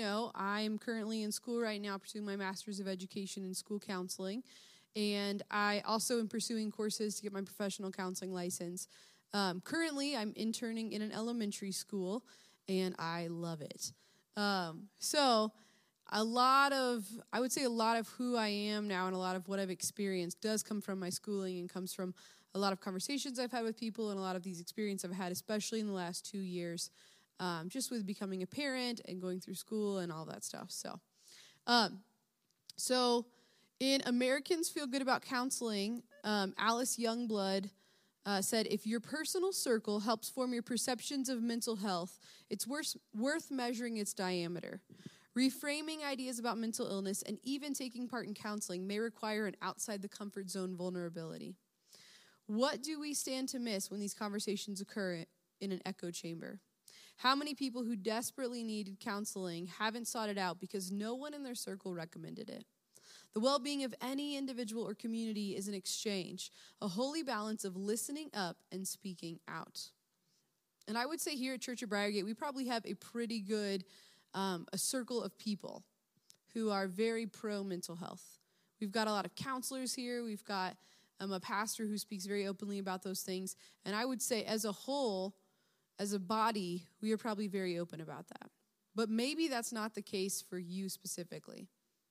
know, I'm currently in school right now pursuing my Master's of Education in School Counseling. And I also am pursuing courses to get my professional counseling license. Um, currently, I'm interning in an elementary school, and I love it. Um, so, a lot of, I would say, a lot of who I am now and a lot of what I've experienced does come from my schooling and comes from a lot of conversations I've had with people and a lot of these experiences I've had, especially in the last two years, um, just with becoming a parent and going through school and all that stuff. So, um, so in Americans Feel Good About Counseling, um, Alice Youngblood uh, said, If your personal circle helps form your perceptions of mental health, it's worth, worth measuring its diameter. Reframing ideas about mental illness and even taking part in counseling may require an outside the comfort zone vulnerability. What do we stand to miss when these conversations occur in an echo chamber? How many people who desperately needed counseling haven't sought it out because no one in their circle recommended it? The well being of any individual or community is an exchange, a holy balance of listening up and speaking out. And I would say here at Church of Briargate, we probably have a pretty good um, a circle of people who are very pro mental health. We've got a lot of counselors here. We've got um, a pastor who speaks very openly about those things. And I would say, as a whole, as a body, we are probably very open about that. But maybe that's not the case for you specifically.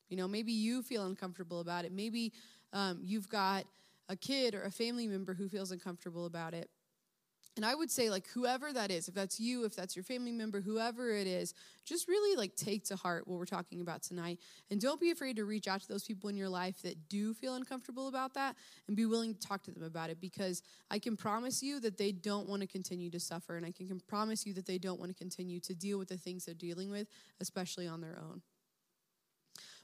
You know, maybe you feel uncomfortable about it. Maybe um, you've got a kid or a family member who feels uncomfortable about it. And I would say, like, whoever that is, if that's you, if that's your family member, whoever it is, just really like take to heart what we're talking about tonight. And don't be afraid to reach out to those people in your life that do feel uncomfortable about that and be willing to talk to them about it because I can promise you that they don't want to continue to suffer. And I can promise you that they don't want to continue to deal with the things they're dealing with, especially on their own.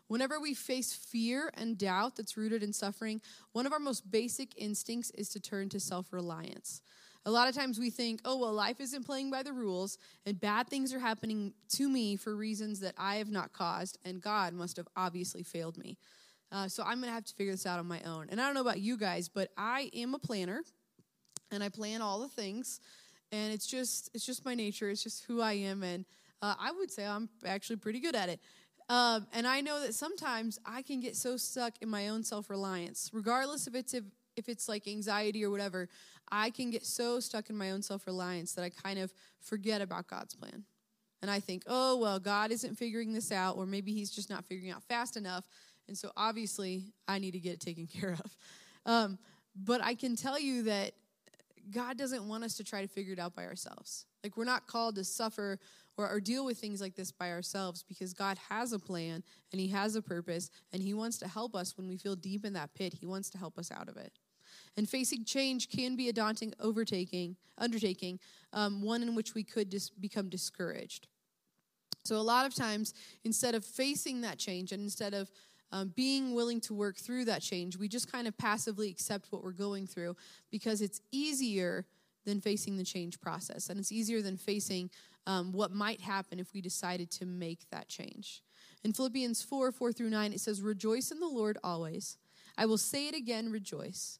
Whenever we face fear and doubt that's rooted in suffering, one of our most basic instincts is to turn to self reliance. A lot of times we think, oh, well, life isn't playing by the rules, and bad things are happening to me for reasons that I have not caused, and God must have obviously failed me. Uh, so I'm going to have to figure this out on my own. And I don't know about you guys, but I am a planner, and I plan all the things, and it's just it's just my nature. It's just who I am, and uh, I would say I'm actually pretty good at it. Um, and I know that sometimes I can get so stuck in my own self reliance, regardless if it's if, if it's like anxiety or whatever. I can get so stuck in my own self reliance that I kind of forget about God's plan. And I think, oh, well, God isn't figuring this out, or maybe He's just not figuring out fast enough. And so obviously, I need to get it taken care of. Um, but I can tell you that God doesn't want us to try to figure it out by ourselves. Like, we're not called to suffer or, or deal with things like this by ourselves because God has a plan and He has a purpose and He wants to help us when we feel deep in that pit. He wants to help us out of it. And facing change can be a daunting overtaking, undertaking, um, one in which we could become discouraged. So, a lot of times, instead of facing that change and instead of um, being willing to work through that change, we just kind of passively accept what we're going through because it's easier than facing the change process. And it's easier than facing um, what might happen if we decided to make that change. In Philippians 4 4 through 9, it says, Rejoice in the Lord always. I will say it again, rejoice.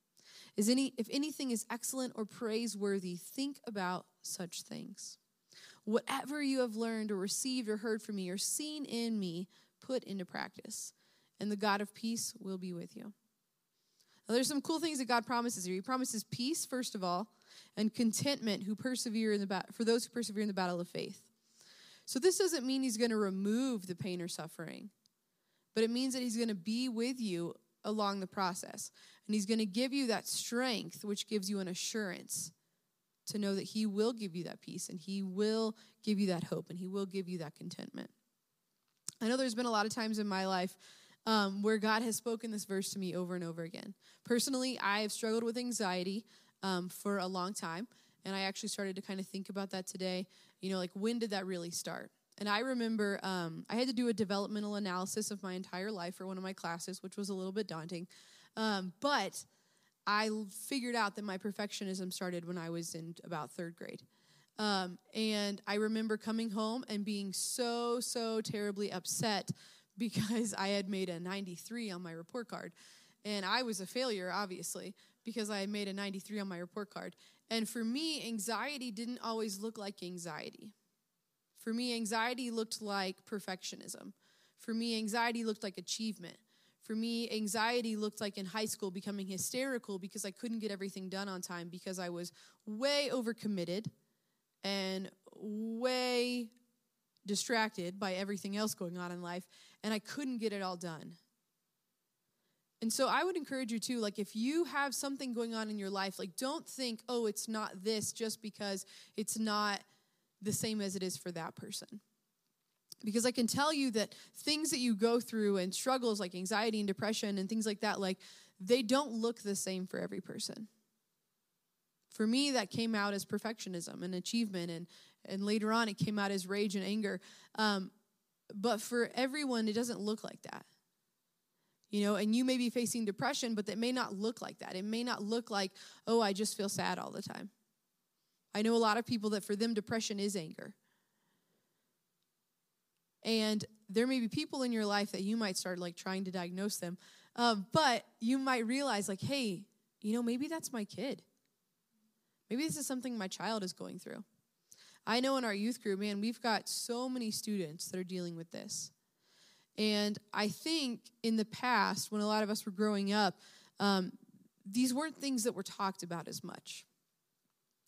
is any if anything is excellent or praiseworthy, think about such things. Whatever you have learned or received or heard from me or seen in me, put into practice, and the God of peace will be with you. Now, there's some cool things that God promises here. He promises peace, first of all, and contentment who persevere in the bat- for those who persevere in the battle of faith. So this doesn't mean he's going to remove the pain or suffering, but it means that he's going to be with you along the process. And he's going to give you that strength, which gives you an assurance to know that he will give you that peace and he will give you that hope and he will give you that contentment. I know there's been a lot of times in my life um, where God has spoken this verse to me over and over again. Personally, I have struggled with anxiety um, for a long time. And I actually started to kind of think about that today. You know, like when did that really start? And I remember um, I had to do a developmental analysis of my entire life for one of my classes, which was a little bit daunting. Um, but I figured out that my perfectionism started when I was in about third grade. Um, and I remember coming home and being so, so terribly upset because I had made a 93 on my report card. And I was a failure, obviously, because I had made a 93 on my report card. And for me, anxiety didn't always look like anxiety. For me, anxiety looked like perfectionism. For me, anxiety looked like achievement. For me, anxiety looked like in high school becoming hysterical because I couldn't get everything done on time because I was way overcommitted and way distracted by everything else going on in life, and I couldn't get it all done. And so I would encourage you too, like if you have something going on in your life, like don't think, oh, it's not this just because it's not the same as it is for that person. Because I can tell you that things that you go through and struggles like anxiety and depression and things like that, like they don't look the same for every person. For me, that came out as perfectionism and achievement, and, and later on, it came out as rage and anger. Um, but for everyone, it doesn't look like that. You know, and you may be facing depression, but that may not look like that. It may not look like, oh, I just feel sad all the time. I know a lot of people that for them, depression is anger. And there may be people in your life that you might start like trying to diagnose them. Um, but you might realize, like, hey, you know, maybe that's my kid. Maybe this is something my child is going through. I know in our youth group, man, we've got so many students that are dealing with this. And I think in the past, when a lot of us were growing up, um, these weren't things that were talked about as much.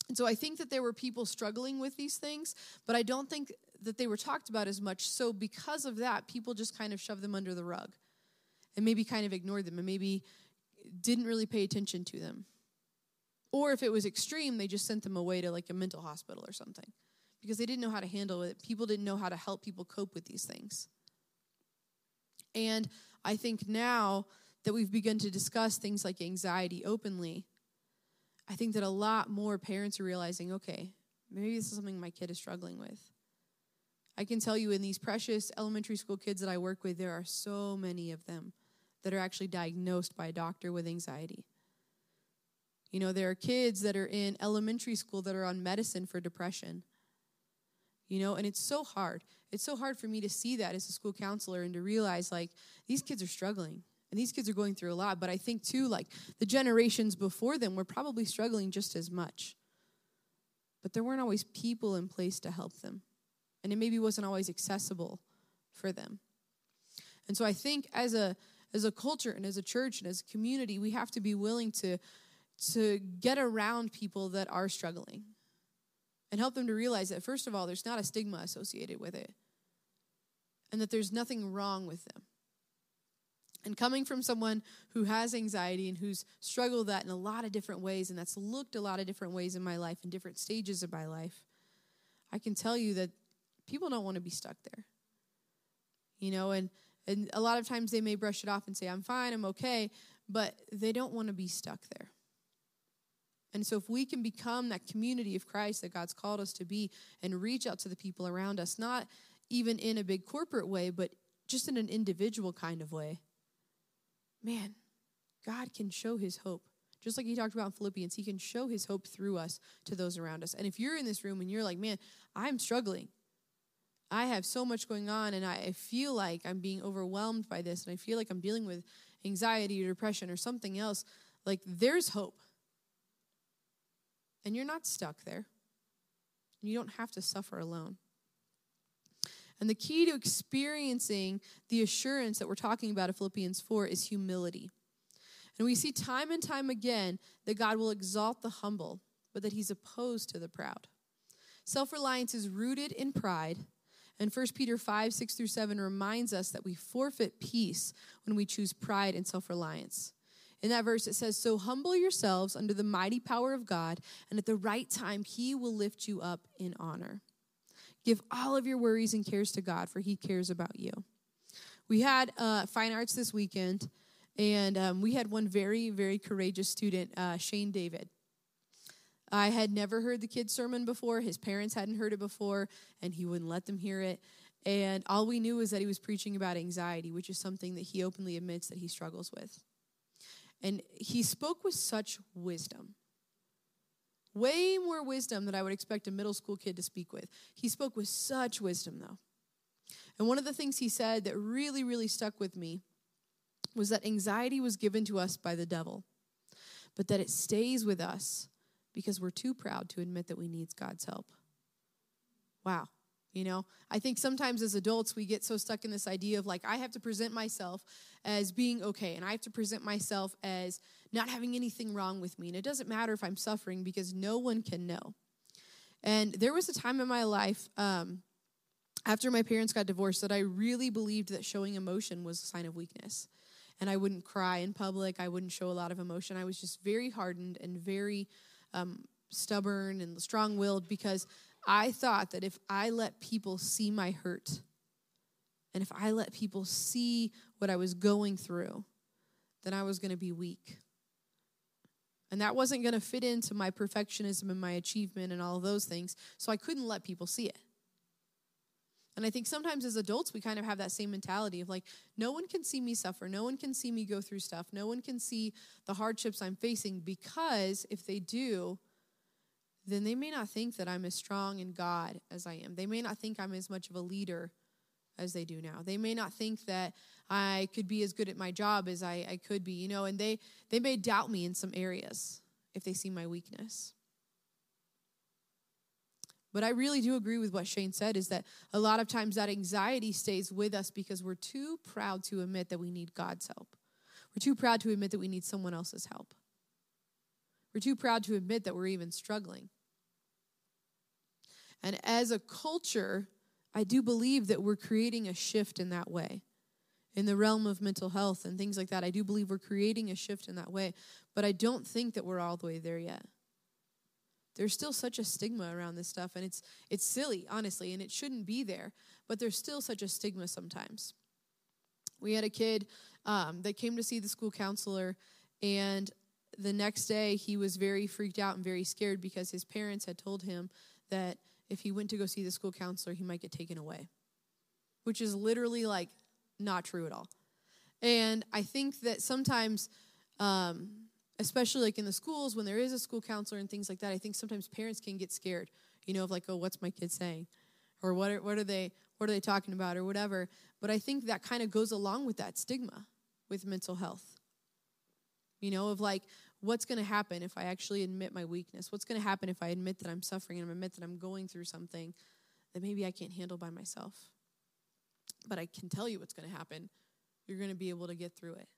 And so I think that there were people struggling with these things, but I don't think that they were talked about as much. So because of that, people just kind of shoved them under the rug and maybe kind of ignored them and maybe didn't really pay attention to them. Or if it was extreme, they just sent them away to like a mental hospital or something because they didn't know how to handle it. People didn't know how to help people cope with these things. And I think now that we've begun to discuss things like anxiety openly, I think that a lot more parents are realizing okay, maybe this is something my kid is struggling with. I can tell you in these precious elementary school kids that I work with, there are so many of them that are actually diagnosed by a doctor with anxiety. You know, there are kids that are in elementary school that are on medicine for depression. You know, and it's so hard. It's so hard for me to see that as a school counselor and to realize like these kids are struggling and these kids are going through a lot. But I think too, like the generations before them were probably struggling just as much. But there weren't always people in place to help them. And it maybe wasn't always accessible for them. And so I think as a as a culture and as a church and as a community, we have to be willing to to get around people that are struggling and help them to realize that first of all there's not a stigma associated with it and that there's nothing wrong with them and coming from someone who has anxiety and who's struggled with that in a lot of different ways, and that's looked a lot of different ways in my life, in different stages of my life, I can tell you that people don't want to be stuck there. You know, and and a lot of times they may brush it off and say, I'm fine, I'm okay, but they don't want to be stuck there. And so, if we can become that community of Christ that God's called us to be and reach out to the people around us, not even in a big corporate way, but just in an individual kind of way, man, God can show his hope. Just like he talked about in Philippians, he can show his hope through us to those around us. And if you're in this room and you're like, man, I'm struggling, I have so much going on, and I feel like I'm being overwhelmed by this, and I feel like I'm dealing with anxiety or depression or something else, like there's hope. And you're not stuck there. You don't have to suffer alone. And the key to experiencing the assurance that we're talking about in Philippians 4 is humility. And we see time and time again that God will exalt the humble, but that he's opposed to the proud. Self reliance is rooted in pride. And 1 Peter 5, 6 through 7 reminds us that we forfeit peace when we choose pride and self reliance. In that verse, it says, So humble yourselves under the mighty power of God, and at the right time, he will lift you up in honor. Give all of your worries and cares to God, for He cares about you. We had uh, fine arts this weekend, and um, we had one very, very courageous student, uh, Shane David. I had never heard the kid's sermon before. His parents hadn't heard it before, and he wouldn't let them hear it. And all we knew was that he was preaching about anxiety, which is something that he openly admits that he struggles with. And he spoke with such wisdom. Way more wisdom than I would expect a middle school kid to speak with. He spoke with such wisdom, though. And one of the things he said that really, really stuck with me was that anxiety was given to us by the devil, but that it stays with us because we're too proud to admit that we need God's help. Wow. You know, I think sometimes as adults, we get so stuck in this idea of like, I have to present myself as being okay, and I have to present myself as not having anything wrong with me. And it doesn't matter if I'm suffering because no one can know. And there was a time in my life um, after my parents got divorced that I really believed that showing emotion was a sign of weakness. And I wouldn't cry in public, I wouldn't show a lot of emotion. I was just very hardened and very um, stubborn and strong willed because I thought that if I let people see my hurt, and if I let people see what I was going through, then I was going to be weak. And that wasn't going to fit into my perfectionism and my achievement and all those things. So I couldn't let people see it. And I think sometimes as adults, we kind of have that same mentality of like, no one can see me suffer. No one can see me go through stuff. No one can see the hardships I'm facing because if they do, then they may not think that I'm as strong in God as I am. They may not think I'm as much of a leader as they do now. They may not think that I could be as good at my job as I, I could be, you know, and they, they may doubt me in some areas if they see my weakness. But I really do agree with what Shane said is that a lot of times that anxiety stays with us because we're too proud to admit that we need God's help. We're too proud to admit that we need someone else's help. We're too proud to admit that we're even struggling. And as a culture, I do believe that we're creating a shift in that way. In the realm of mental health and things like that, I do believe we're creating a shift in that way. But I don't think that we're all the way there yet. There's still such a stigma around this stuff, and it's it's silly, honestly, and it shouldn't be there. But there's still such a stigma sometimes. We had a kid um, that came to see the school counselor, and the next day he was very freaked out and very scared because his parents had told him that if he went to go see the school counselor, he might get taken away, which is literally like not true at all. And I think that sometimes, um, especially like in the schools, when there is a school counselor and things like that, I think sometimes parents can get scared, you know, of like, oh, what's my kid saying? Or what are, what are they what are they talking about or whatever. But I think that kind of goes along with that stigma with mental health. You know, of like, what's going to happen if I actually admit my weakness? What's going to happen if I admit that I'm suffering and I admit that I'm going through something that maybe I can't handle by myself? But I can tell you what's going to happen. You're going to be able to get through it.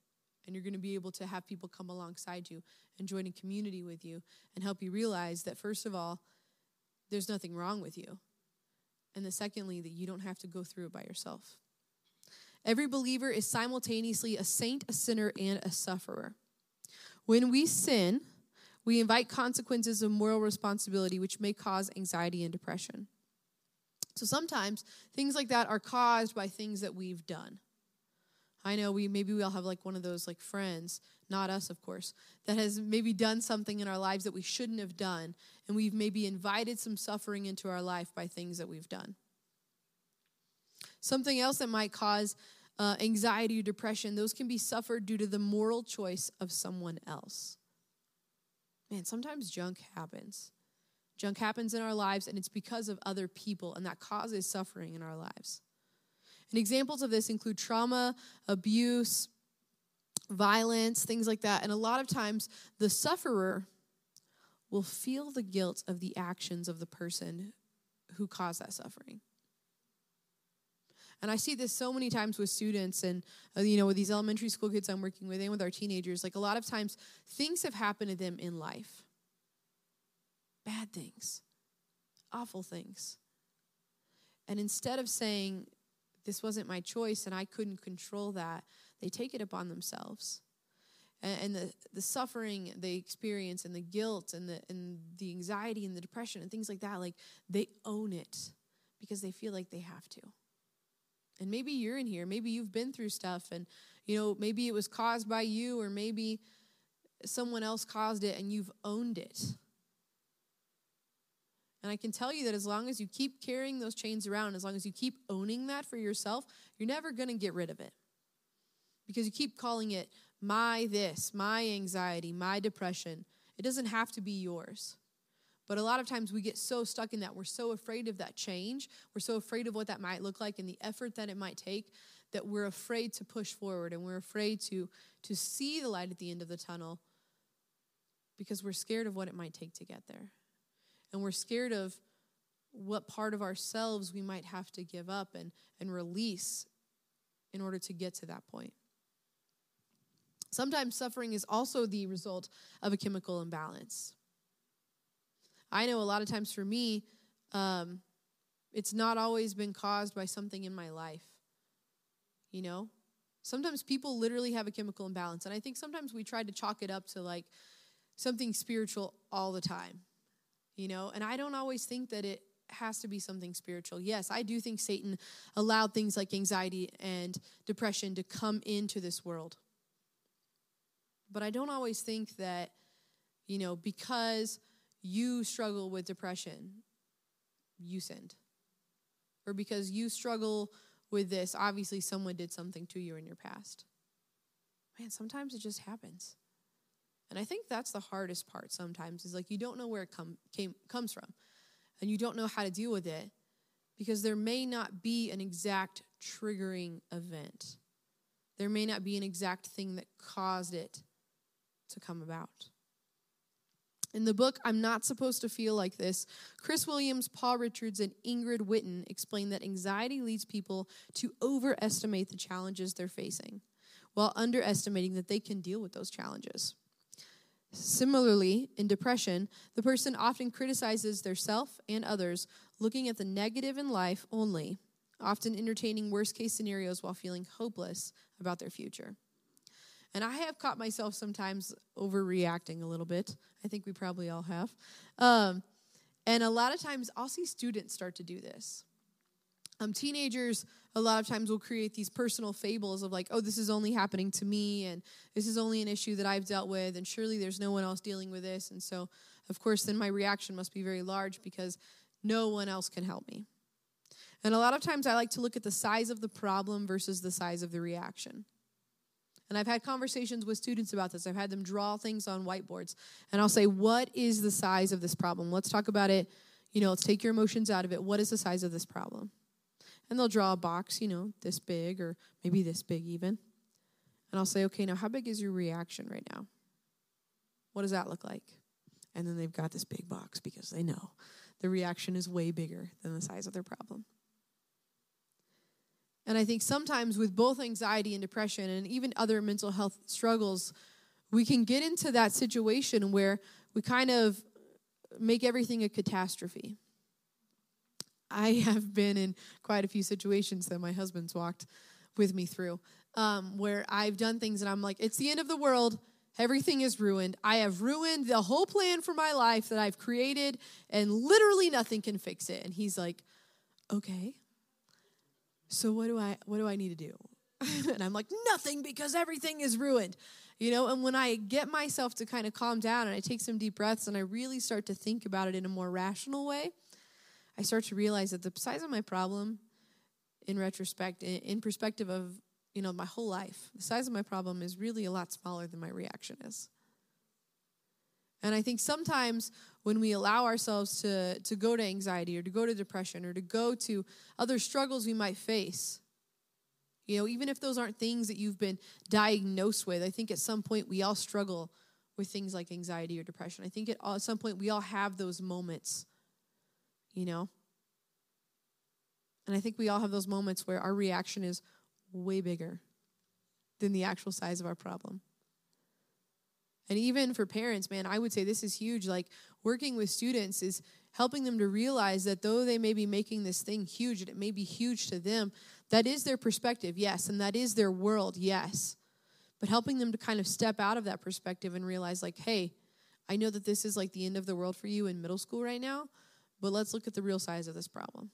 And you're going to be able to have people come alongside you and join a community with you and help you realize that, first of all, there's nothing wrong with you. And the secondly, that you don't have to go through it by yourself. Every believer is simultaneously a saint, a sinner, and a sufferer. When we sin, we invite consequences of moral responsibility, which may cause anxiety and depression. So sometimes things like that are caused by things that we've done. I know we maybe we all have like one of those like friends, not us of course, that has maybe done something in our lives that we shouldn't have done and we've maybe invited some suffering into our life by things that we've done. Something else that might cause uh, anxiety or depression, those can be suffered due to the moral choice of someone else. Man, sometimes junk happens. Junk happens in our lives, and it's because of other people, and that causes suffering in our lives. And examples of this include trauma, abuse, violence, things like that. And a lot of times, the sufferer will feel the guilt of the actions of the person who caused that suffering. And I see this so many times with students and, uh, you know, with these elementary school kids I'm working with and with our teenagers. Like a lot of times, things have happened to them in life bad things, awful things. And instead of saying, this wasn't my choice and I couldn't control that, they take it upon themselves. And, the, the suffering they experience and the guilt and the, and the anxiety and the depression and things like that, like they own it because they feel like they have to. And maybe you're in here, maybe you've been through stuff and you know, maybe it was caused by you or maybe someone else caused it and you've owned it. And I can tell you that as long as you keep carrying those chains around, as long as you keep owning that for yourself, you're never going to get rid of it. Because you keep calling it my this, my anxiety, my depression. It doesn't have to be yours. But a lot of times we get so stuck in that. We're so afraid of that change. We're so afraid of what that might look like and the effort that it might take that we're afraid to push forward and we're afraid to, to see the light at the end of the tunnel because we're scared of what it might take to get there. And we're scared of what part of ourselves we might have to give up and, and release in order to get to that point. Sometimes suffering is also the result of a chemical imbalance. I know a lot of times for me, um, it's not always been caused by something in my life. You know? Sometimes people literally have a chemical imbalance. And I think sometimes we try to chalk it up to like something spiritual all the time. You know? And I don't always think that it has to be something spiritual. Yes, I do think Satan allowed things like anxiety and depression to come into this world. But I don't always think that, you know, because you struggle with depression, you sinned. Or because you struggle with this, obviously someone did something to you in your past. Man, sometimes it just happens. And I think that's the hardest part sometimes is like you don't know where it come, came, comes from and you don't know how to deal with it because there may not be an exact triggering event. There may not be an exact thing that caused it to come about. In the book, I'm Not Supposed to Feel Like This, Chris Williams, Paul Richards, and Ingrid Whitton explain that anxiety leads people to overestimate the challenges they're facing while underestimating that they can deal with those challenges. Similarly, in depression, the person often criticizes their self and others, looking at the negative in life only, often entertaining worst case scenarios while feeling hopeless about their future. And I have caught myself sometimes overreacting a little bit. I think we probably all have. Um, and a lot of times I'll see students start to do this. Um, teenagers, a lot of times, will create these personal fables of like, oh, this is only happening to me, and this is only an issue that I've dealt with, and surely there's no one else dealing with this. And so, of course, then my reaction must be very large because no one else can help me. And a lot of times, I like to look at the size of the problem versus the size of the reaction. And I've had conversations with students about this. I've had them draw things on whiteboards. And I'll say, What is the size of this problem? Let's talk about it. You know, let's take your emotions out of it. What is the size of this problem? And they'll draw a box, you know, this big or maybe this big even. And I'll say, Okay, now how big is your reaction right now? What does that look like? And then they've got this big box because they know the reaction is way bigger than the size of their problem. And I think sometimes with both anxiety and depression and even other mental health struggles, we can get into that situation where we kind of make everything a catastrophe. I have been in quite a few situations that my husband's walked with me through um, where I've done things and I'm like, it's the end of the world. Everything is ruined. I have ruined the whole plan for my life that I've created, and literally nothing can fix it. And he's like, okay, so what do I what do I need to do? and I'm like, nothing because everything is ruined. You know, and when I get myself to kind of calm down and I take some deep breaths and I really start to think about it in a more rational way, I start to realize that the size of my problem in retrospect in perspective of, you know, my whole life, the size of my problem is really a lot smaller than my reaction is. And I think sometimes when we allow ourselves to, to go to anxiety or to go to depression or to go to other struggles we might face, you know, even if those aren't things that you've been diagnosed with, I think at some point we all struggle with things like anxiety or depression. I think at, at some point we all have those moments, you know. And I think we all have those moments where our reaction is way bigger than the actual size of our problem. And even for parents, man, I would say this is huge. Like working with students is helping them to realize that though they may be making this thing huge and it may be huge to them, that is their perspective, yes, and that is their world, yes. But helping them to kind of step out of that perspective and realize, like, hey, I know that this is like the end of the world for you in middle school right now, but let's look at the real size of this problem.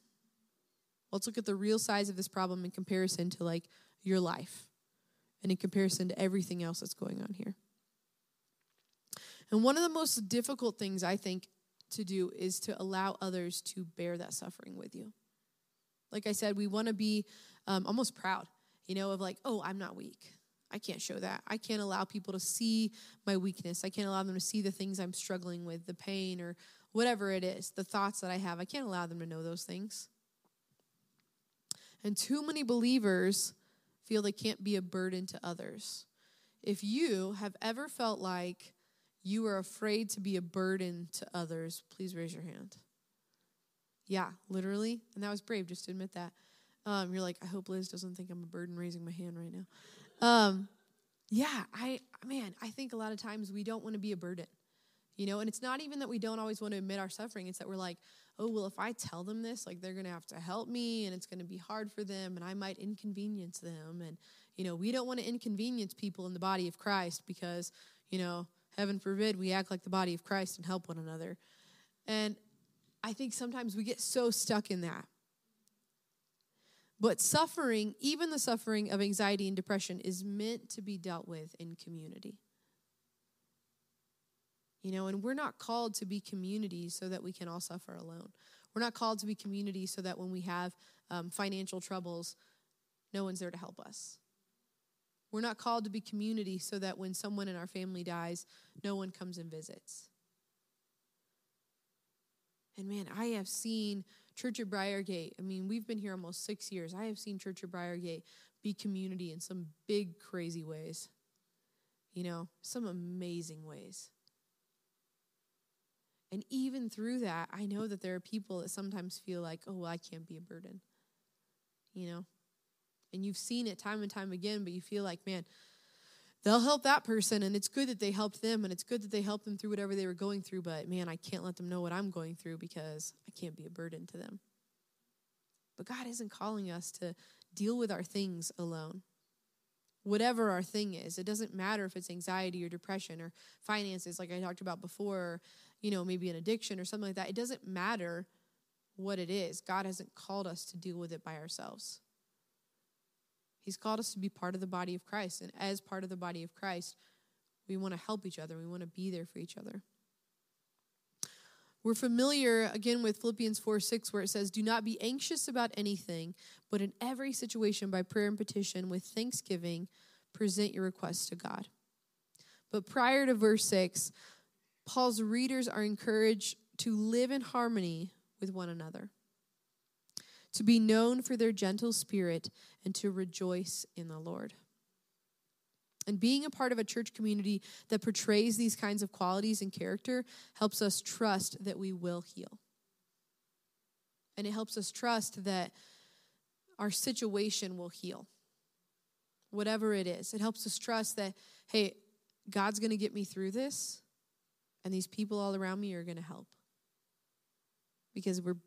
Let's look at the real size of this problem in comparison to like your life and in comparison to everything else that's going on here. And one of the most difficult things I think to do is to allow others to bear that suffering with you. Like I said, we want to be um, almost proud, you know, of like, oh, I'm not weak. I can't show that. I can't allow people to see my weakness. I can't allow them to see the things I'm struggling with, the pain or whatever it is, the thoughts that I have. I can't allow them to know those things. And too many believers feel they can't be a burden to others. If you have ever felt like you are afraid to be a burden to others, please raise your hand. Yeah, literally. And that was brave, just to admit that. Um, you're like, I hope Liz doesn't think I'm a burden raising my hand right now. Um, yeah, I, man, I think a lot of times we don't want to be a burden, you know, and it's not even that we don't always want to admit our suffering. It's that we're like, oh, well, if I tell them this, like they're going to have to help me and it's going to be hard for them and I might inconvenience them. And, you know, we don't want to inconvenience people in the body of Christ because, you know, heaven forbid we act like the body of Christ and help one another. And I think sometimes we get so stuck in that. But suffering, even the suffering of anxiety and depression, is meant to be dealt with in community. You know, and we're not called to be community so that we can all suffer alone. We're not called to be community so that when we have um, financial troubles, no one's there to help us. We're not called to be community so that when someone in our family dies, no one comes and visits. And man, I have seen Church of Briargate. I mean, we've been here almost six years. I have seen Church of Briargate be community in some big, crazy ways. You know, some amazing ways. And even through that, I know that there are people that sometimes feel like, oh, well, I can't be a burden. You know? And you've seen it time and time again, but you feel like, man, they'll help that person, and it's good that they helped them, and it's good that they helped them through whatever they were going through, but man, I can't let them know what I'm going through because I can't be a burden to them. But God isn't calling us to deal with our things alone whatever our thing is. It doesn't matter if it's anxiety or depression or finances, like I talked about before, you know, maybe an addiction or something like that. It doesn't matter what it is. God hasn't called us to deal with it by ourselves. He's called us to be part of the body of Christ. And as part of the body of Christ, we want to help each other. We want to be there for each other. We're familiar again with Philippians 4 6, where it says, Do not be anxious about anything, but in every situation, by prayer and petition, with thanksgiving, present your requests to God. But prior to verse 6, Paul's readers are encouraged to live in harmony with one another, to be known for their gentle spirit, and to rejoice in the Lord. And being a part of a church community that portrays these kinds of qualities and character helps us trust that we will heal. And it helps us trust that our situation will heal, whatever it is. It helps us trust that, hey, God's going to get me through this and these people all around me are going to help because we're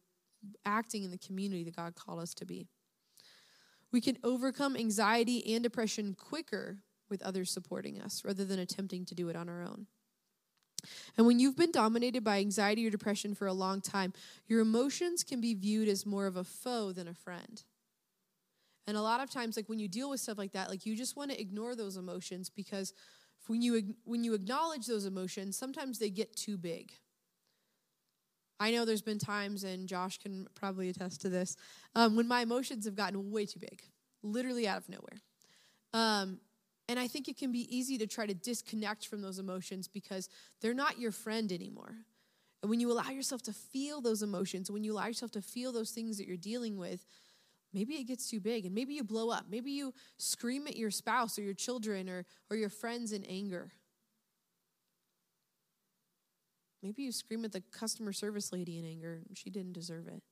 acting in the community that God called us to be. We can overcome anxiety and depression quicker with others supporting us rather than attempting to do it on our own. And when you've been dominated by anxiety or depression for a long time, your emotions can be viewed as more of a foe than a friend. And a lot of times, like when you deal with stuff like that, like you just want to ignore those emotions because when you when you acknowledge those emotions, sometimes they get too big. I know there's been times, and Josh can probably attest to this, um, when my emotions have gotten way too big, literally out of nowhere. Um, and I think it can be easy to try to disconnect from those emotions because they're not your friend anymore. And when you allow yourself to feel those emotions, when you allow yourself to feel those things that you're dealing with, maybe it gets too big and maybe you blow up. Maybe you scream at your spouse or your children or, or your friends in anger. Maybe you scream at the customer service lady in anger she didn't deserve it.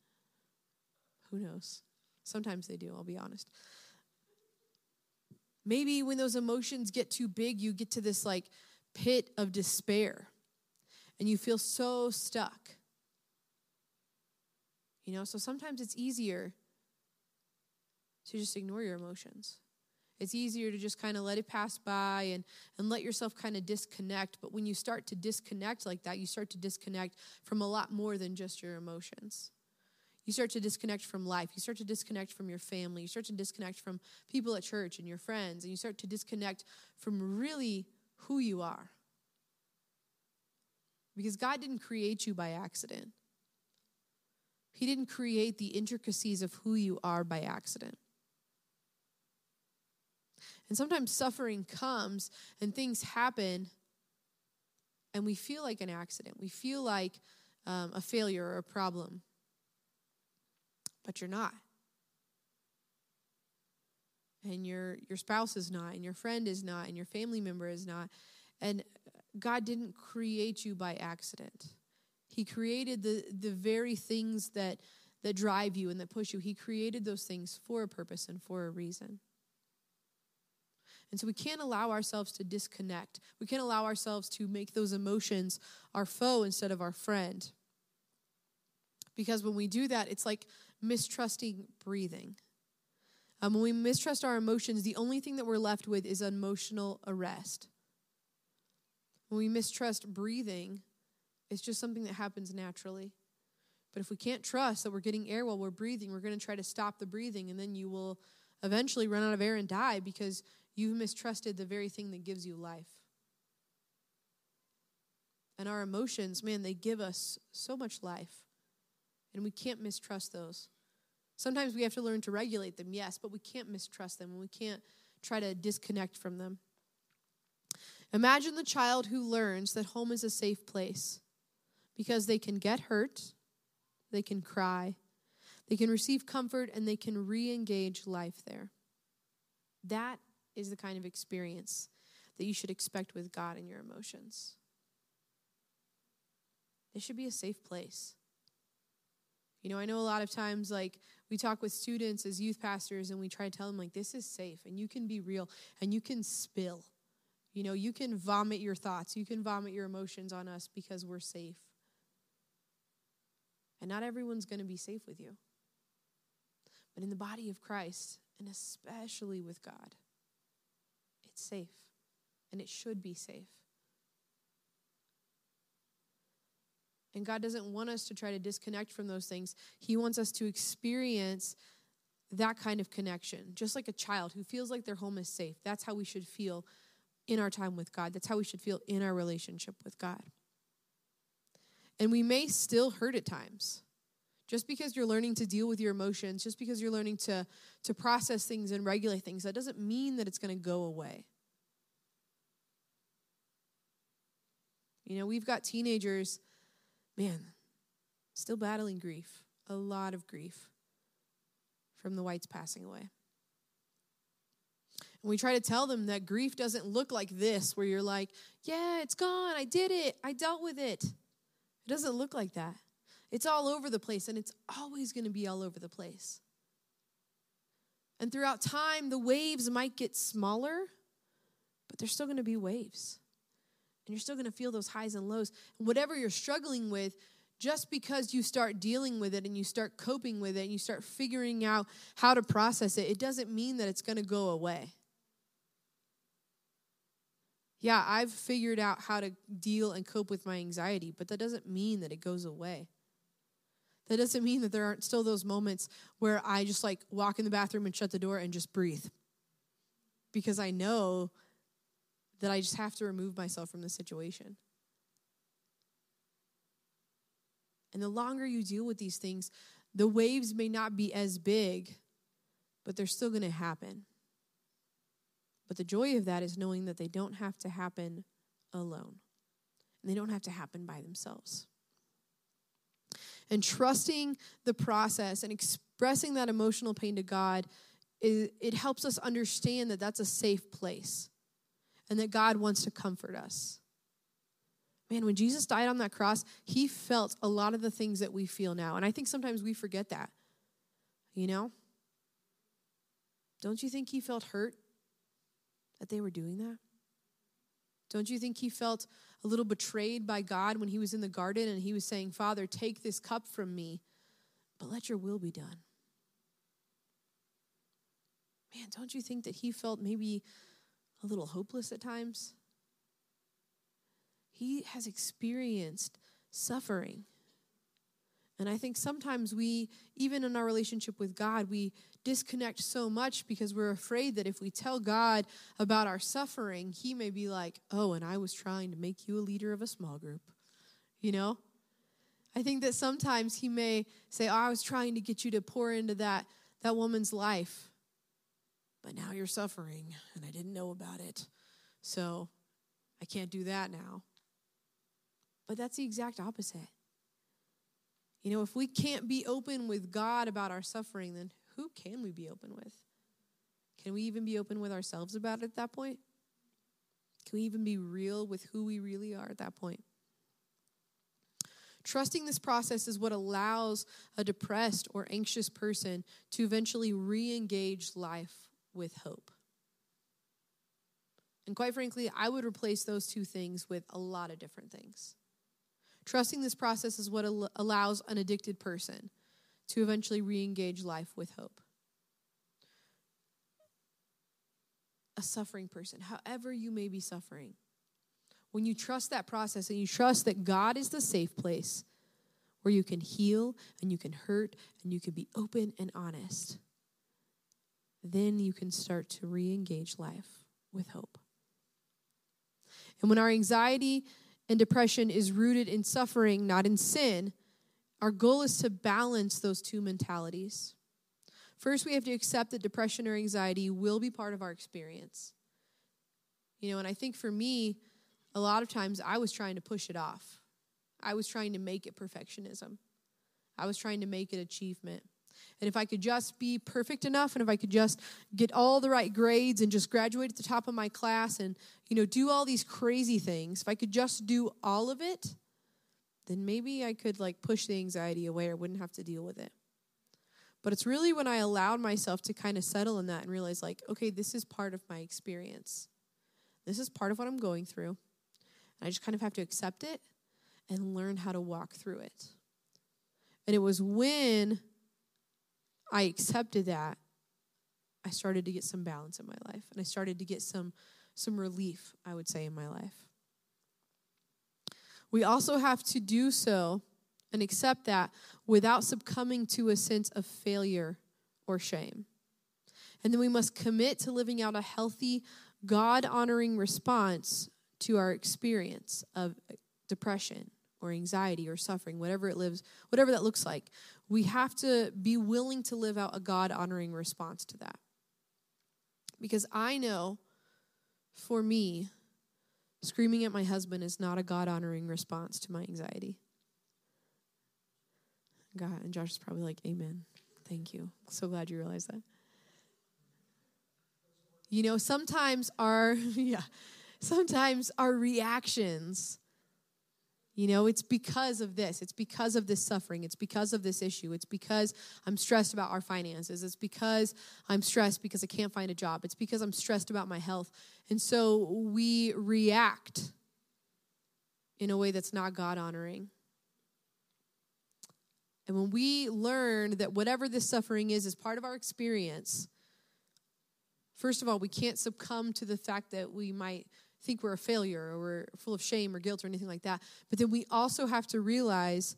Who knows? Sometimes they do, I'll be honest. Maybe when those emotions get too big, you get to this like pit of despair and you feel so stuck. You know, so sometimes it's easier to just ignore your emotions. It's easier to just kind of let it pass by and, and let yourself kind of disconnect. But when you start to disconnect like that, you start to disconnect from a lot more than just your emotions. You start to disconnect from life. You start to disconnect from your family. You start to disconnect from people at church and your friends. And you start to disconnect from really who you are. Because God didn't create you by accident. He didn't create the intricacies of who you are by accident. And sometimes suffering comes and things happen, and we feel like an accident. We feel like um, a failure or a problem. But you're not. And your, your spouse is not, and your friend is not, and your family member is not. And God didn't create you by accident. He created the, the very things that, that drive you and that push you. He created those things for a purpose and for a reason. And so we can't allow ourselves to disconnect. We can't allow ourselves to make those emotions our foe instead of our friend. Because when we do that, it's like mistrusting breathing. Um, when we mistrust our emotions, the only thing that we're left with is emotional arrest. When we mistrust breathing, it's just something that happens naturally. But if we can't trust that we're getting air while we're breathing, we're going to try to stop the breathing, and then you will eventually run out of air and die because you've mistrusted the very thing that gives you life. And our emotions, man, they give us so much life. And we can't mistrust those. Sometimes we have to learn to regulate them, yes, but we can't mistrust them and we can't try to disconnect from them. Imagine the child who learns that home is a safe place because they can get hurt, they can cry, they can receive comfort, and they can re engage life there. That is the kind of experience that you should expect with God and your emotions. It should be a safe place. You know, I know a lot of times, like, we talk with students as youth pastors and we try to tell them, like, this is safe and you can be real and you can spill. You know, you can vomit your thoughts, you can vomit your emotions on us because we're safe. And not everyone's going to be safe with you. But in the body of Christ, and especially with God, it's safe. And it should be safe. And God doesn't want us to try to disconnect from those things. He wants us to experience that kind of connection, just like a child who feels like their home is safe. That's how we should feel in our time with God. That's how we should feel in our relationship with God. And we may still hurt at times. Just because you're learning to deal with your emotions, just because you're learning to, to process things and regulate things, that doesn't mean that it's going to go away. You know, we've got teenagers man, still battling grief, a lot of grief from the whites passing away. And we try to tell them that grief doesn't look like this, where you're like, yeah, it's gone. I did it. I dealt with it. It doesn't look like that. It's all over the place, and it's always going to be all over the place. And throughout time, the waves might get smaller, but they're still going to be waves. And you're still going to feel those highs and lows. Whatever you're struggling with, just because you start dealing with it and you start coping with it and you start figuring out how to process it, it doesn't mean that it's going to go away. Yeah, I've figured out how to deal and cope with my anxiety, but that doesn't mean that it goes away. That doesn't mean that there aren't still those moments where I just like walk in the bathroom and shut the door and just breathe. Because I know that I just have to remove myself from the situation. And the longer you deal with these things, the waves may not be as big, but they're still going to happen. But the joy of that is knowing that they don't have to happen alone, and they don't have to happen by themselves. And trusting the process and expressing that emotional pain to God, it helps us understand that that's a safe place and that God wants to comfort us. Man, when Jesus died on that cross, he felt a lot of the things that we feel now. And I think sometimes we forget that. You know? Don't you think he felt hurt that they were doing that? Don't you think he felt a little betrayed by God when he was in the garden and he was saying, Father, take this cup from me, but let your will be done? Man, don't you think that he felt maybe a little hopeless at times? He has experienced suffering. And I think sometimes we, even in our relationship with God, we disconnect so much because we're afraid that if we tell God about our suffering, He may be like, oh, and I was trying to make you a leader of a small group. you know? I think that sometimes he may say, oh, I was trying to get you to pour into that, that woman's life, but now you're suffering and I didn't know about it. So I can't do that now. But that's the exact opposite. You know, if we can't be open with God about our suffering, then who can we be open with? Can we even be open with ourselves about it at that point? Can we even be real with who we really are at that point? Trusting this process is what allows a depressed or anxious person to eventually re engage life with hope. And quite frankly, I would replace those two things with a lot of different things. Trusting this process is what al- allows an addicted person to eventually re engage life with hope. A suffering person, however you may be suffering, when you trust that process and you trust that God is the safe place where you can heal and you can hurt and you can be open and honest, then you can start to re engage life with hope. And when our anxiety and depression is rooted in suffering, not in sin, our goal is to balance those two mentalities. First, we have to accept that depression or anxiety will be part of our experience. You know, and I think for me, a lot of times I was trying to push it off. I was trying to make it perfectionism. I was trying to make it achievement. And if I could just be perfect enough and if I could just get all the right grades and just graduate at the top of my class and you know do all these crazy things, if I could just do all of it, then maybe I could like push the anxiety away or wouldn't have to deal with it. But it's really when I allowed myself to kind of settle in that and realize like, okay, this is part of my experience. This is part of what I'm going through. And I just kind of have to accept it and learn how to walk through it. And it was when I accepted that I started to get some balance in my life and I started to get some some relief, I would say in my life. We also have to do so and accept that without succumbing to a sense of failure or shame. And then we must commit to living out a healthy, God honoring response to our experience of depression or anxiety or suffering, whatever it lives, whatever that looks like. We have to be willing to live out a God honoring response to that. Because I know for me, screaming at my husband is not a God honoring response to my anxiety. God, and Josh is probably like, Amen. Thank you. So glad you realized that. You know, sometimes our, yeah, sometimes our reactions you know, it's because of this. It's because of this suffering. It's because of this issue. It's because I'm stressed about our finances. It's because I'm stressed because I can't find a job. It's because I'm stressed about my health. And so we react in a way that's not God honoring. And when we learn that whatever this suffering is, is part of our experience, first of all, we can't succumb to the fact that we might think we're a failure or we're full of shame or guilt or anything like that. But then we also have to realize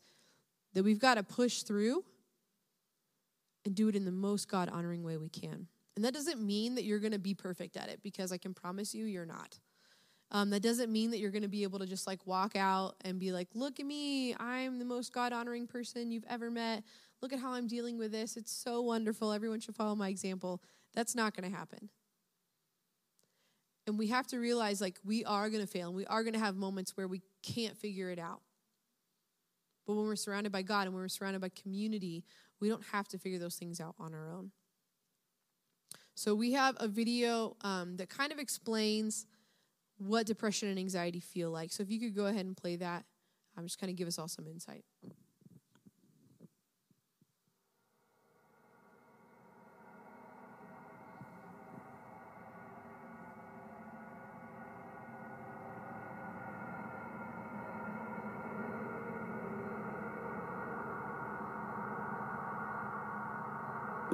that we've got to push through and do it in the most God honoring way we can. And that doesn't mean that you're going to be perfect at it because I can promise you you're not. Um, that doesn't mean that you're going to be able to just like walk out and be like, look at me, I'm the most God honoring person you've ever met. Look at how I'm dealing with this. It's so wonderful. Everyone should follow my example. That's not going to happen. And we have to realize like we are going to fail and we are going to have moments where we can't figure it out. But when we're surrounded by God and when we're surrounded by community, we don't have to figure those things out on our own. So we have a video um, that kind of explains what depression and anxiety feel like. So if you could go ahead and play that, I'm just kind of give us all some insight.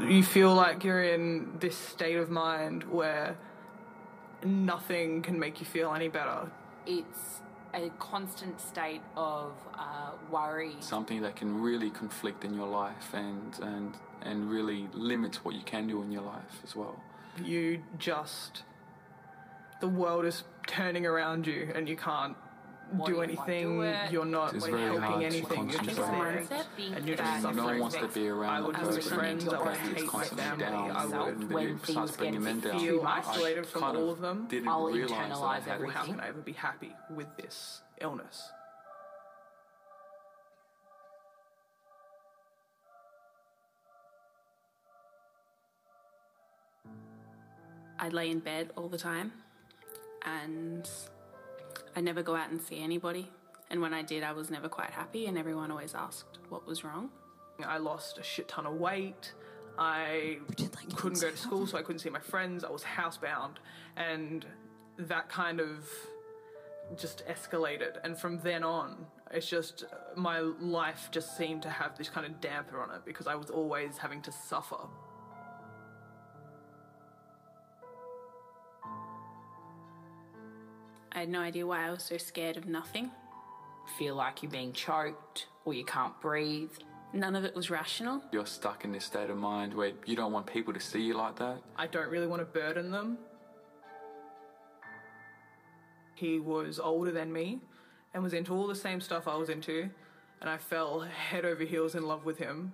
You feel like you're in this state of mind where nothing can make you feel any better. It's a constant state of uh, worry. Something that can really conflict in your life and, and, and really limit what you can do in your life as well. You just. The world is turning around you and you can't what do you anything. do it. You're not It's like, very helping hard to anything. You're just concentrate. there. And you're just that suffering. No one wants to be around I would person lose friends. you're I would going hate to my family. I would when things get men down. feel much, isolated from kind all of of them. Didn't I'll realize that I internalise had Well, how can I ever be happy with this illness? I'd lay in bed all the time and I'd never go out and see anybody. And when I did, I was never quite happy, and everyone always asked what was wrong. I lost a shit ton of weight. I couldn't go to school, so I couldn't see my friends. I was housebound, and that kind of just escalated. And from then on, it's just uh, my life just seemed to have this kind of damper on it because I was always having to suffer. I had no idea why I was so scared of nothing. Feel like you're being choked or you can't breathe. None of it was rational. You're stuck in this state of mind where you don't want people to see you like that. I don't really want to burden them. He was older than me and was into all the same stuff I was into, and I fell head over heels in love with him.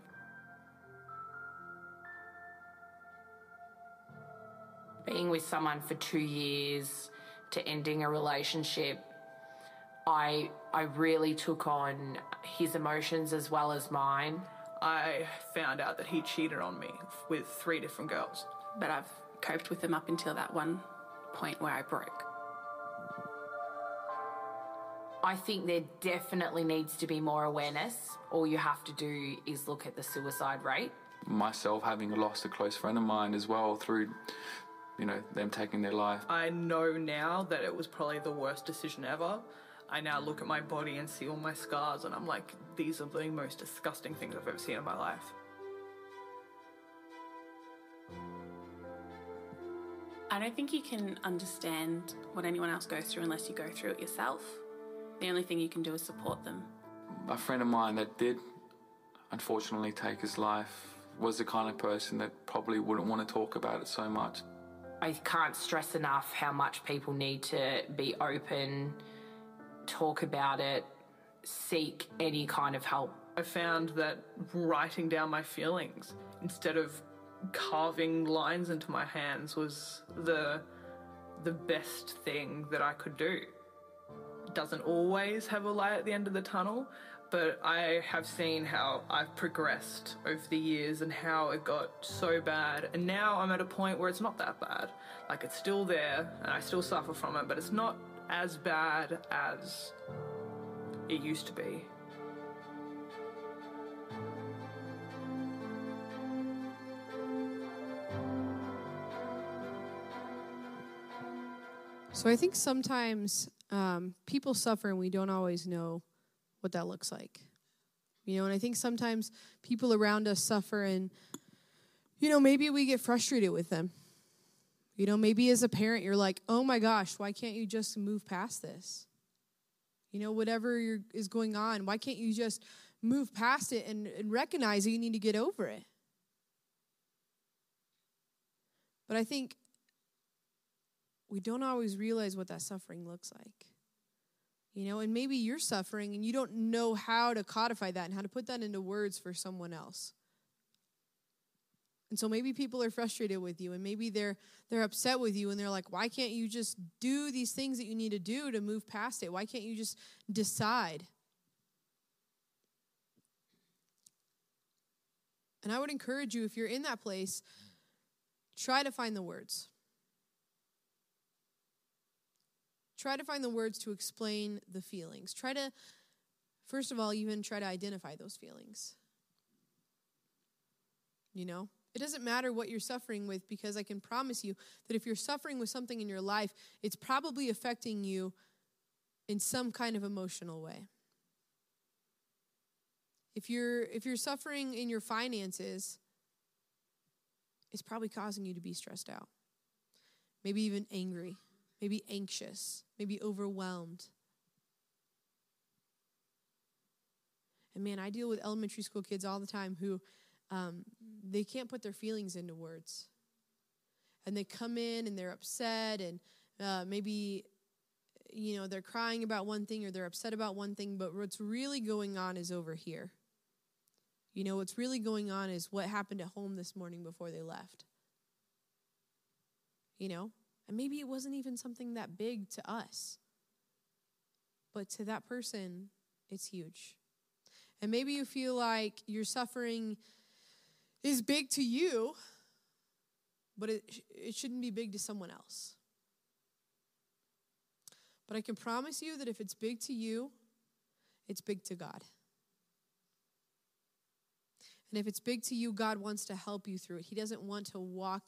Being with someone for two years to ending a relationship, I I really took on his emotions as well as mine. I found out that he cheated on me with three different girls. But I've coped with them up until that one point where I broke. I think there definitely needs to be more awareness. All you have to do is look at the suicide rate. Myself having lost a close friend of mine as well through, you know, them taking their life. I know now that it was probably the worst decision ever. I now look at my body and see all my scars, and I'm like, these are the most disgusting things I've ever seen in my life. I don't think you can understand what anyone else goes through unless you go through it yourself. The only thing you can do is support them. A friend of mine that did unfortunately take his life was the kind of person that probably wouldn't want to talk about it so much. I can't stress enough how much people need to be open, talk about it, seek any kind of help. I found that writing down my feelings instead of carving lines into my hands was the the best thing that I could do. It doesn't always have a light at the end of the tunnel, but I have seen how I've progressed over the years and how it got so bad. And now I'm at a point where it's not that bad. Like it's still there and I still suffer from it, but it's not as bad as it used to be. So I think sometimes um, people suffer and we don't always know what that looks like. You know, and I think sometimes people around us suffer and, you know, maybe we get frustrated with them. You know, maybe as a parent, you're like, oh my gosh, why can't you just move past this? You know, whatever is going on, why can't you just move past it and, and recognize that you need to get over it? But I think we don't always realize what that suffering looks like. You know, and maybe you're suffering and you don't know how to codify that and how to put that into words for someone else. And so maybe people are frustrated with you and maybe they're they're upset with you and they're like, "Why can't you just do these things that you need to do to move past it? Why can't you just decide?" And I would encourage you if you're in that place, try to find the words. Try to find the words to explain the feelings. Try to, first of all, even try to identify those feelings. You know, it doesn't matter what you're suffering with because I can promise you that if you're suffering with something in your life, it's probably affecting you in some kind of emotional way. If you're if you're suffering in your finances, it's probably causing you to be stressed out. Maybe even angry maybe anxious, maybe overwhelmed. And man, I deal with elementary school kids all the time who um, they can't put their feelings into words. And they come in and they're upset and uh, maybe you know, they're crying about one thing or they're upset about one thing, but what's really going on is over here. You know, what's really going on is what happened at home this morning before they left. You know, and maybe it wasn't even something that big to us, but to that person, it's huge. And maybe you feel like your suffering is big to you, but it, it shouldn't be big to someone else. But I can promise you that if it's big to you, it's big to God. And if it's big to you, God wants to help you through it. He doesn't want to walk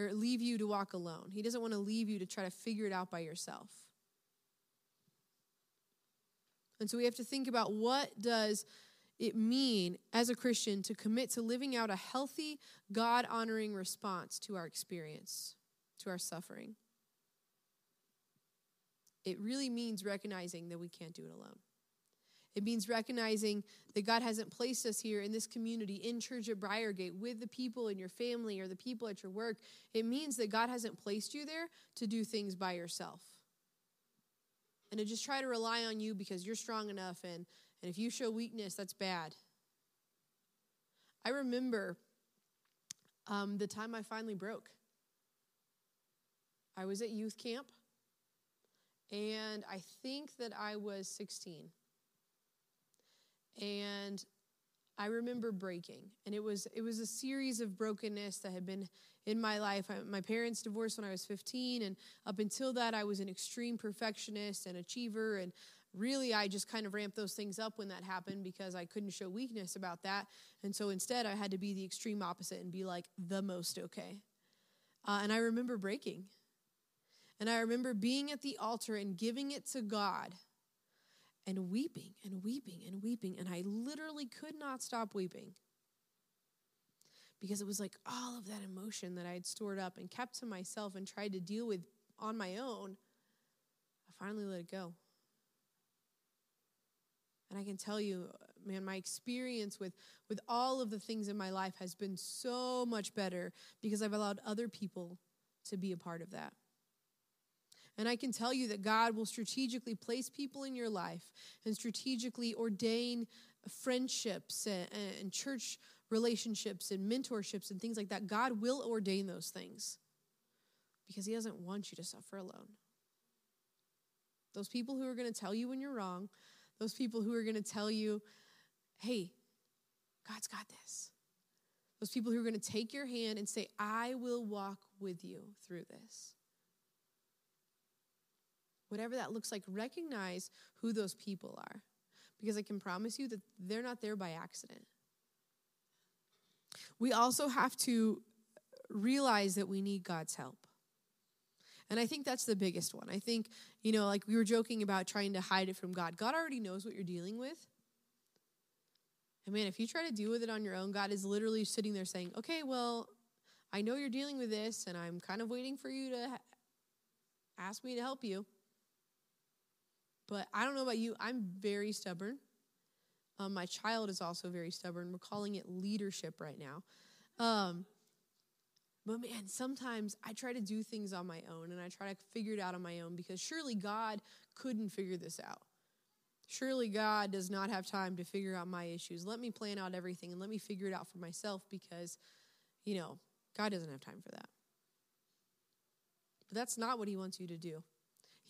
or leave you to walk alone. He doesn't want to leave you to try to figure it out by yourself. And so we have to think about what does it mean as a Christian to commit to living out a healthy, God honoring response to our experience, to our suffering? It really means recognizing that we can't do it alone. It means recognizing that God hasn't placed us here in this community, in church at Briargate, with the people in your family or the people at your work. It means that God hasn't placed you there to do things by yourself. And to just try to rely on you because you're strong enough and and if you show weakness, that's bad. I remember um, the time I finally broke. I was at youth camp, and I think that I was 16. And I remember breaking, and it was it was a series of brokenness that had been in my life. I, my parents divorced when I was 15, and up until that, I was an extreme perfectionist and achiever, and really I just kind of ramped those things up when that happened because I couldn't show weakness about that. And so instead, I had to be the extreme opposite and be like the most okay. Uh, and I remember breaking. And I remember being at the altar and giving it to God and weeping and weeping and weeping. And I literally could not stop weeping because it was like all of that emotion that I had stored up and kept to myself and tried to deal with on my own. I finally let it go. And I can tell you, man, my experience with, with all of the things in my life has been so much better because I've allowed other people to be a part of that. And I can tell you that God will strategically place people in your life and strategically ordain friendships and, and church relationships and mentorships and things like that. God will ordain those things because He doesn't want you to suffer alone. Those people who are going to tell you when you're wrong, those people who are going to tell you, hey, God's got this. Those people who are going to take your hand and say, I will walk with you through this. Whatever that looks like, recognize who those people are. Because I can promise you that they're not there by accident. We also have to realize that we need God's help. And I think that's the biggest one. I think, you know, like we were joking about trying to hide it from God. God already knows what you're dealing with. And man, if you try to deal with it on your own, God is literally sitting there saying, okay, well, I know you're dealing with this, and I'm kind of waiting for you to ask me to help you. But I don't know about you, I'm very stubborn. Um, my child is also very stubborn. We're calling it leadership right now. Um, but man, sometimes I try to do things on my own and I try to figure it out on my own because surely God couldn't figure this out. Surely God does not have time to figure out my issues. Let me plan out everything and let me figure it out for myself because, you know, God doesn't have time for that. But that's not what He wants you to do.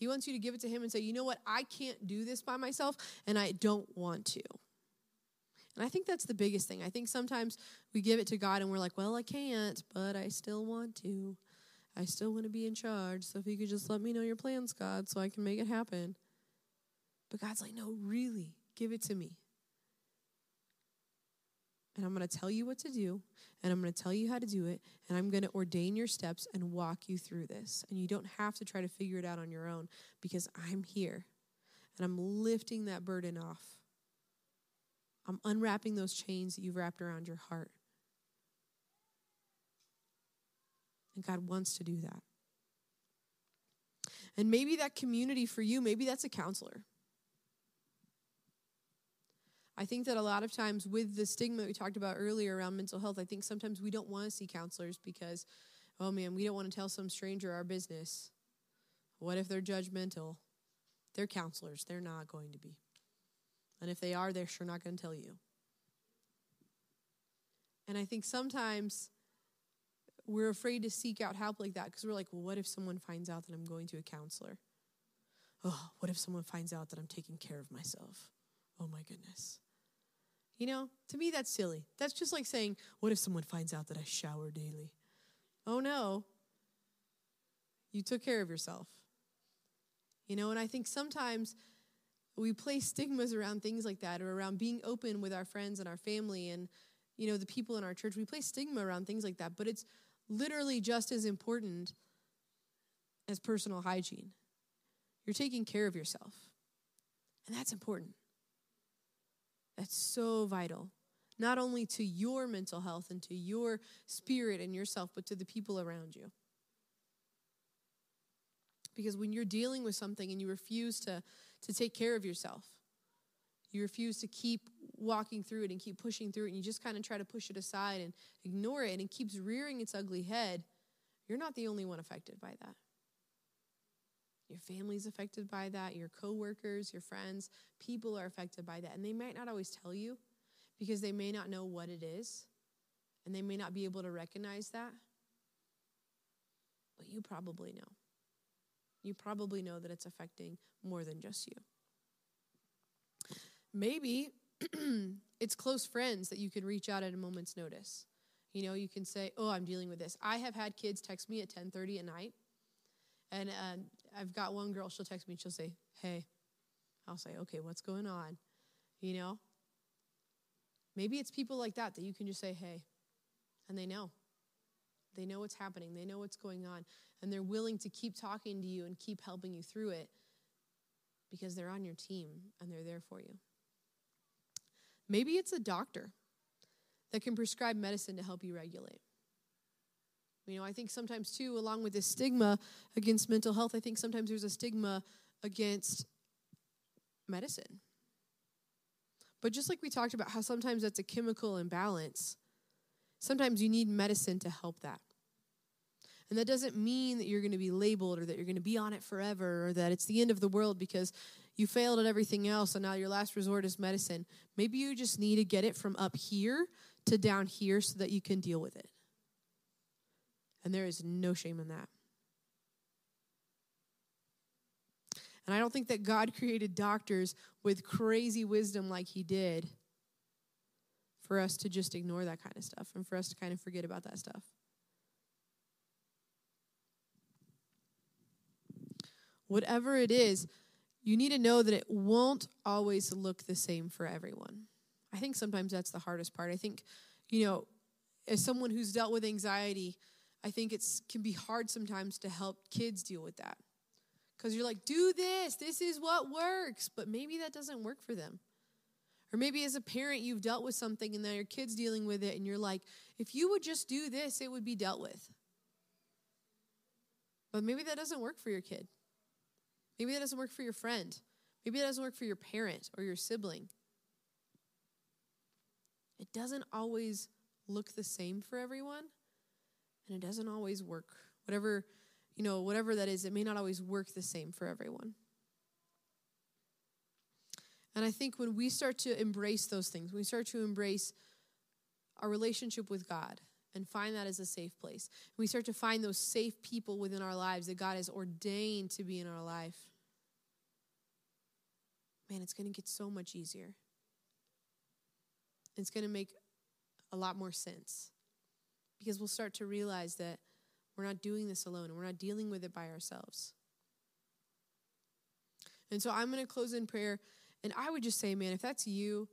He wants you to give it to Him and say, you know what, I can't do this by myself and I don't want to. And I think that's the biggest thing. I think sometimes we give it to God and we're like, well, I can't, but I still want to. I still want to be in charge. So if you could just let me know your plans, God, so I can make it happen. But God's like, no, really, give it to me. And I'm going to tell you what to do, and I'm going to tell you how to do it, and I'm going to ordain your steps and walk you through this. And you don't have to try to figure it out on your own because I'm here and I'm lifting that burden off. I'm unwrapping those chains that you've wrapped around your heart. And God wants to do that. And maybe that community for you, maybe that's a counselor. I think that a lot of times with the stigma we talked about earlier around mental health, I think sometimes we don't want to see counselors because, oh man, we don't want to tell some stranger our business. What if they're judgmental? They're counselors, they're not going to be. And if they are, they're sure not going to tell you. And I think sometimes we're afraid to seek out help like that because we're like, well, what if someone finds out that I'm going to a counselor? Oh, what if someone finds out that I'm taking care of myself? Oh my goodness. You know, to me, that's silly. That's just like saying, what if someone finds out that I shower daily? Oh no. You took care of yourself. You know, and I think sometimes we place stigmas around things like that or around being open with our friends and our family and, you know, the people in our church. We place stigma around things like that, but it's literally just as important as personal hygiene. You're taking care of yourself, and that's important. That's so vital, not only to your mental health and to your spirit and yourself, but to the people around you. Because when you're dealing with something and you refuse to, to take care of yourself, you refuse to keep walking through it and keep pushing through it, and you just kind of try to push it aside and ignore it, and it keeps rearing its ugly head, you're not the only one affected by that. Your family's affected by that, your coworkers, your friends, people are affected by that. And they might not always tell you because they may not know what it is and they may not be able to recognize that. But you probably know. You probably know that it's affecting more than just you. Maybe it's close friends that you can reach out at a moment's notice. You know, you can say, "Oh, I'm dealing with this." I have had kids text me at 10:30 at night, and uh, I've got one girl. She'll text me. She'll say, "Hey," I'll say, "Okay, what's going on?" You know. Maybe it's people like that that you can just say, "Hey," and they know. They know what's happening. They know what's going on, and they're willing to keep talking to you and keep helping you through it because they're on your team and they're there for you. Maybe it's a doctor that can prescribe medicine to help you regulate. You know, I think sometimes too, along with this stigma against mental health, I think sometimes there's a stigma against medicine. But just like we talked about how sometimes that's a chemical imbalance, sometimes you need medicine to help that. And that doesn't mean that you're going to be labeled or that you're going to be on it forever or that it's the end of the world because you failed at everything else and now your last resort is medicine. Maybe you just need to get it from up here to down here so that you can deal with it. And there is no shame in that. And I don't think that God created doctors with crazy wisdom like He did for us to just ignore that kind of stuff and for us to kind of forget about that stuff. Whatever it is, you need to know that it won't always look the same for everyone. I think sometimes that's the hardest part. I think, you know, as someone who's dealt with anxiety, I think it can be hard sometimes to help kids deal with that. Because you're like, do this, this is what works, but maybe that doesn't work for them. Or maybe as a parent, you've dealt with something and now your kid's dealing with it, and you're like, if you would just do this, it would be dealt with. But maybe that doesn't work for your kid. Maybe that doesn't work for your friend. Maybe that doesn't work for your parent or your sibling. It doesn't always look the same for everyone, and it doesn't always work. Whatever, you know, whatever that is, it may not always work the same for everyone. And I think when we start to embrace those things, we start to embrace our relationship with God and find that as a safe place, we start to find those safe people within our lives that God has ordained to be in our life, man, it's going to get so much easier. It's going to make a lot more sense because we'll start to realize that we're not doing this alone and we're not dealing with it by ourselves. And so I'm going to close in prayer. And I would just say, man, if that's you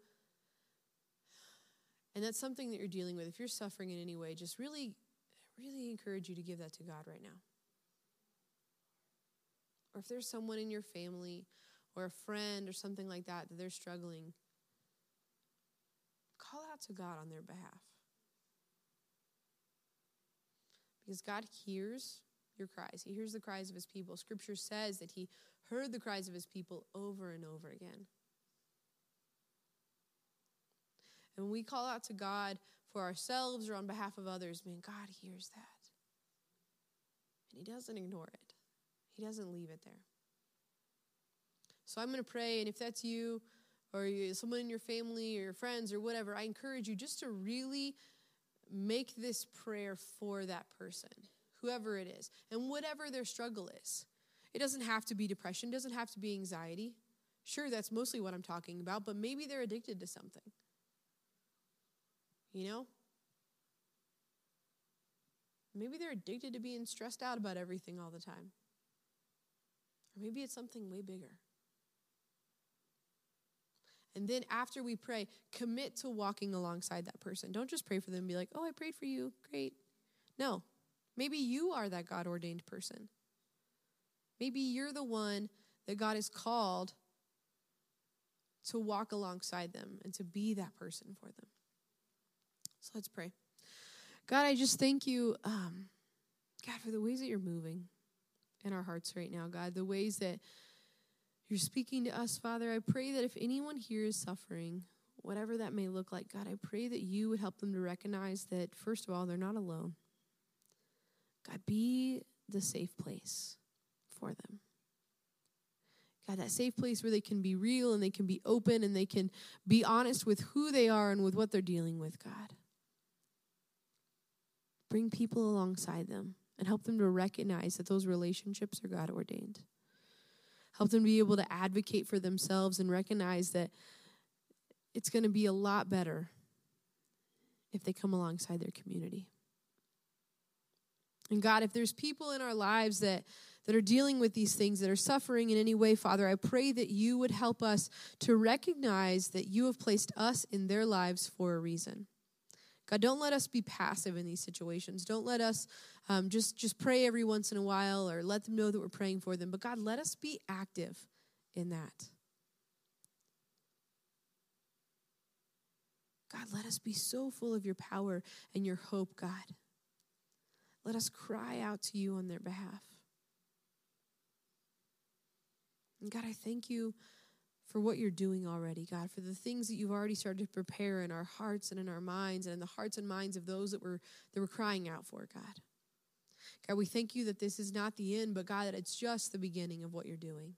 and that's something that you're dealing with, if you're suffering in any way, just really, really encourage you to give that to God right now. Or if there's someone in your family or a friend or something like that that they're struggling, call out to God on their behalf. Because God hears your cries, He hears the cries of His people. Scripture says that He heard the cries of His people over and over again. And when we call out to God for ourselves or on behalf of others, man, God hears that. And He doesn't ignore it, He doesn't leave it there. So I'm going to pray, and if that's you or someone in your family or your friends or whatever, I encourage you just to really make this prayer for that person, whoever it is, and whatever their struggle is. It doesn't have to be depression, it doesn't have to be anxiety. Sure, that's mostly what I'm talking about, but maybe they're addicted to something. You know? Maybe they're addicted to being stressed out about everything all the time. Or maybe it's something way bigger. And then after we pray, commit to walking alongside that person. Don't just pray for them and be like, oh, I prayed for you. Great. No. Maybe you are that God ordained person. Maybe you're the one that God has called to walk alongside them and to be that person for them. So let's pray. God, I just thank you, um, God, for the ways that you're moving in our hearts right now, God, the ways that you're speaking to us, Father. I pray that if anyone here is suffering, whatever that may look like, God, I pray that you would help them to recognize that, first of all, they're not alone. God, be the safe place for them. God, that safe place where they can be real and they can be open and they can be honest with who they are and with what they're dealing with, God. Bring people alongside them and help them to recognize that those relationships are God ordained. Help them be able to advocate for themselves and recognize that it's going to be a lot better if they come alongside their community. And God, if there's people in our lives that, that are dealing with these things, that are suffering in any way, Father, I pray that you would help us to recognize that you have placed us in their lives for a reason. God, don't let us be passive in these situations. Don't let us um, just just pray every once in a while or let them know that we're praying for them. But God, let us be active in that. God, let us be so full of your power and your hope, God. Let us cry out to you on their behalf. And God, I thank you for what you're doing already, God, for the things that you've already started to prepare in our hearts and in our minds and in the hearts and minds of those that we're that we're crying out for, God. God, we thank you that this is not the end, but God, that it's just the beginning of what you're doing.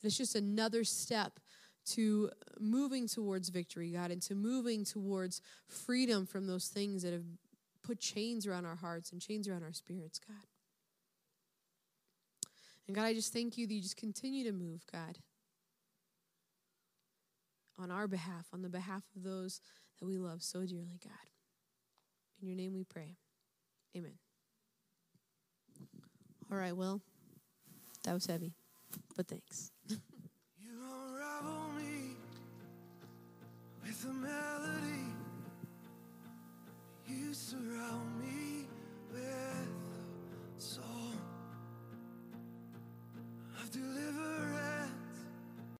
That it's just another step to moving towards victory, God, and to moving towards freedom from those things that have put chains around our hearts and chains around our spirits, God. And God, I just thank you that you just continue to move, God on our behalf, on the behalf of those that we love so dearly, God. In your name we pray. Amen. All right, well, that was heavy, but thanks. with a melody. You surround me with a song.